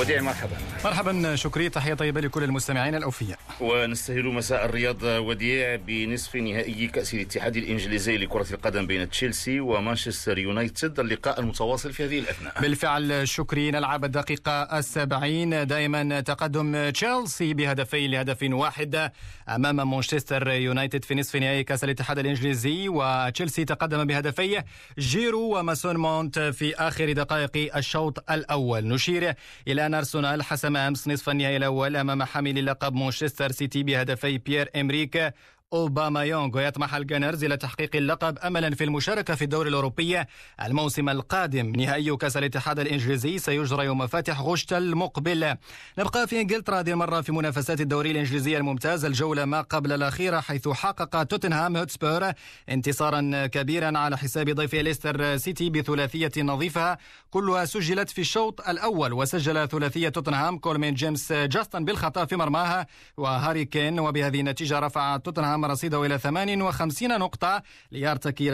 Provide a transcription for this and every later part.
ごちゃいましか مرحبا شكري تحية طيبة لكل المستمعين الأوفياء. ونستهل مساء الرياضة وديع بنصف نهائي كأس الاتحاد الإنجليزي لكرة القدم بين تشيلسي ومانشستر يونايتد. اللقاء المتواصل في هذه الأثناء. بالفعل شكري نلعب الدقيقة السبعين. دائما تقدم تشيلسي بهدفين لهدف واحد أمام مانشستر يونايتد في نصف نهائي كأس الاتحاد الإنجليزي. وتشيلسي تقدم بهدفي جيرو وميسون مونت في آخر دقائق الشوط الأول. نشير إلى أن أرسنال حسم أمس نصف النهائي الأول أمام حامل لقب مانشستر سيتي بهدفي بيير إيميريك أوباميانغ ويطمح ال Gunners إلى تحقيق اللقب أملا في المشاركة في الدوري الأوروبي الموسم القادم. نهائي كأس الاتحاد الإنجليزي سيجرى يوم فاتح غشت المقبل. نبقى في إنجلترا هذه المرة في منافسات الدوري الإنجليزي الممتاز الجولة ما قبل الأخيرة حيث حقق توتنهام هوتسبور انتصارا كبيرا على حساب ضيف ليستر سيتي بثلاثية نظيفة. كلها سجلت في الشوط الأول وسجل ثلاثية توتنهام كولمين جيمس جاستن بالخطأ في مرماها وهاري كين وبهذه النتيجة رفع توتنهام رصيده إلى 58 نقطة ليرتقي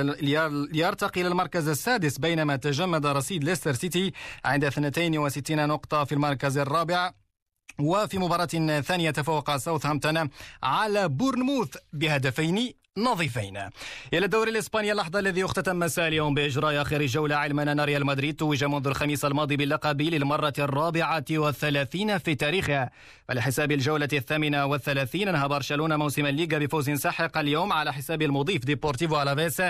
ليرتقي إلى المركز السادس بينما تجمد رصيد ليستر سيتي عند 62 نقطة في المركز الرابع. وفي مباراة ثانية تفوق ساوثهامبتون على بورنموث بهدفين نظيفين. إلى الدوري الإسباني لحظة الذي اختتم مساء اليوم بإجراء آخر جولة علما أن ريال مدريد توج منذ الخميس الماضي باللقب للمرة الرابعة والثلاثين في تاريخه. فلحساب الجولة الثامنة والثلاثين انهى برشلونة موسم الليغا بفوز ساحق اليوم على حساب المضيف ديبورتيفو ألافيس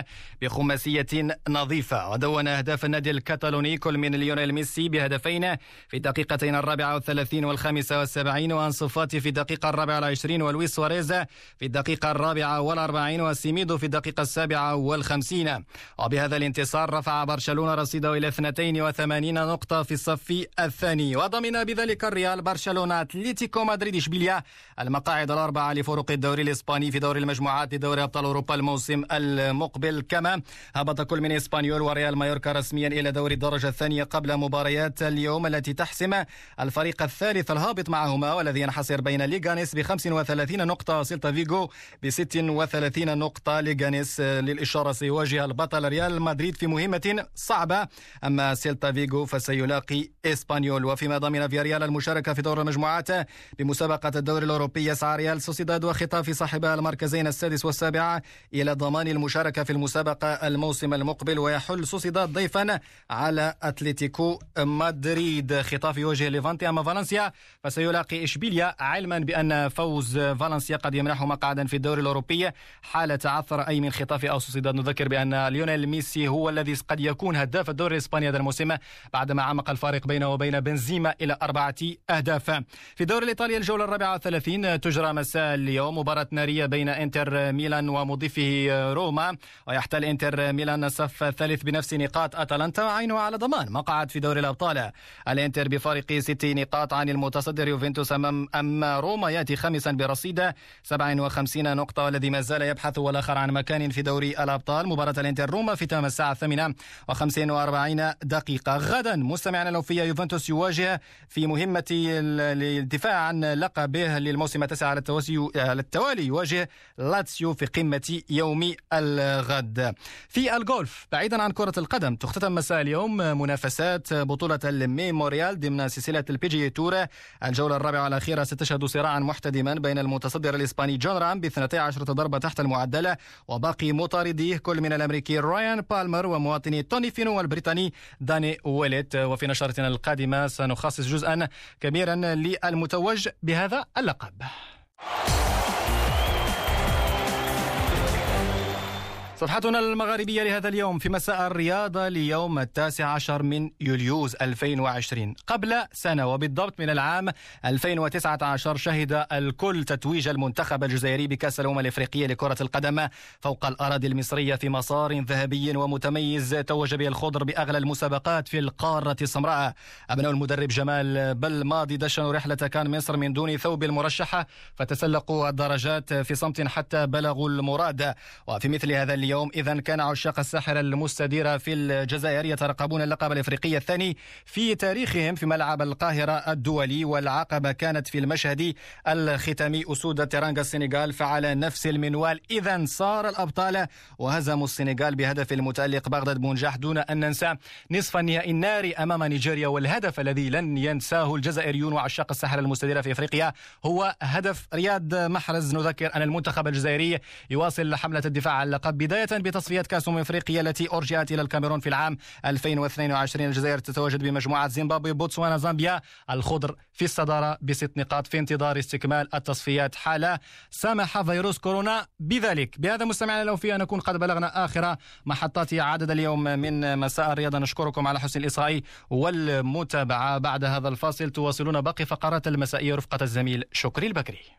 بخماسية نظيفة. ودوّن أهداف النادي الكتالوني كل من ليونيل ميسي بهدفين في الدقيقتين الرابعة والثلاثين والخامسة والسبعين وأنصو فاتي في الدقيقة الرابعة والعشرين ولويس سواريز في الدقيقة الرابعة والأربعين والأربعين وسيميدو في الدقيقة السابعة والخمسين. وبهذا الانتصار رفع برشلونة رصيده إلى 82 نقطة في الصف الثاني. وضمن بذلك الريال برشلونة أتلتيكو مدريد. إشبيليا المقاعد الأربعة لفرق الدوري الإسباني في دور المجموعات لدوري أبطال أوروبا الموسم المقبل. كما هبط كل من إسبانيول وريال مايوركا رسميا إلى دوري الدرجة الثانية قبل مباريات اليوم التي تحسم الفريق الثالث الهابط معهما والذي ينحصر بين ليغانيس ب 35 نقطة وسيلتا فيغو ب 36 30 نقطة ليغانيس للإشارة سيواجه البطل ريال مدريد في مهمة صعبة. أما سيلتا فيغو فسيلاقي إسبانيول. وفيما ضمن فياريال المشاركة في دور المجموعات بمسابقة الدوري الأوروبي يسعى ريال سوسيداد وخيتافي صاحبا المركزين السادس والسابع إلى ضمان المشاركة في المسابقة الموسم المقبل ويحل سوسيداد ضيفا على أتلتيكو مدريد. خيتافي يواجه ليفانتي أما فالنسيا. فسيلاقي إشبيليا علما بأن فوز فالنسيا قد يمنحه مقعدا في الدوري الأوروبي حال تعثر أي من خيتافي أو سوسيداد. نذكر بأن ليونيل ميسي هو الذي قد يكون هداف الدوري الإسباني هذا الموسم بعدما عمق الفارق بينه وبين بنزيما إلى أربعة أهداف. في الدوري الإيطالي الجولة الرابعة والثلاثين تجرى مساء اليوم مباراة نارية بين إنتر ميلان ومضيفه روما ويحتل إنتر ميلان الصف الثالث بنفس نقاط أتلانتا. وعينه على ضمان مقعد في دوري الأبطال. الإنتر بفارق ست نقاط عن المتصدر يوفنتوس أمام أما روما يأتي خامسا برصيد 57 نقطة والذي ما زال يبحث والآخر عن مكان في دوري الأبطال. مباراة الإنتر روما في تمام الساعة الثامنة وخمسين وأربعين دقيقة. غدا مستمعنا الأوفياء يوفنتوس يواجه في مهمة الدفاع عن لقبه للموسم التاسع على التوالي يواجه لاتسيو في قمة يوم الغد. في الجولف بعيدا عن كرة القدم تختتم مساء اليوم منافسات بطولة ال Memorial ضمن سلسلة ال PGA Tour الجولة الرابعة والأخيرة ستشهد صراعا محتدما بين المتصدر الإسباني جون رام ب 12 ضربة تحت المعدلة وباقي مطارديه كل من الأمريكي رايان بالمر ومواطني توني فينو والبريطاني داني ويليت. وفي نشرتنا القادمة سنخصص جزءا كبيرا للمتوج بهذا اللقب. صفحتنا المغاربية لهذا اليوم في مساء الرياضة ليوم التاسع عشر من يوليوز 2020 قبل سنة وبالضبط من العام 2019 شهد الكل تتويج المنتخب الجزائري بكأس الأمم الإفريقية لكرة القدم فوق الأراضي المصرية في مسار ذهبي ومتميز. توج به الخضر بأغلى المسابقات في القارة السمراء. أبناء المدرب جمال بالماضي دشنوا رحلة كان مصر من دون ثوب المرشحة فتسلقوا الدرجات في صمت حتى بلغوا المراد. وفي مثل هذا اليوم. إذا كان عشاق الساحرة المستديرة في الجزائر يترقبون اللقب الإفريقي الثاني في تاريخهم في ملعب القاهرة الدولي. والعقبة كانت في المشهد الختامي. أسود ترانجا السنغال فعل نفس المنوال. إذا صار الأبطال وهزموا السنغال بهدف المتألق بغداد بونجاح دون أن ننسى نصف النهائي الناري أمام نيجيريا. والهدف الذي لن ينساه الجزائريون وعشاق الساحرة المستديرة في إفريقيا هو هدف رياض محرز. نذكر أن المنتخب الجزائري يواصل حملة الدفاع عن اللقب بداية بتصفيات كأس أمم إفريقيا التي أرجعت إلى الكاميرون في العام 2022 الجزائر تتواجد بمجموعة زيمبابوي بوتسوانا زامبيا الخضر في الصدارة بست نقاط في انتظار استكمال التصفيات حال سمح فيروس كورونا بذلك. بهذا مستمعنا لو في نكون قد بلغنا آخر محطات عدد اليوم من مساء. الرياضة نشكركم على حسن الإصغاء والمتابعة. بعد هذا الفاصل تواصلون باقي فقرات المسائية رفقة الزميل شكري البكري.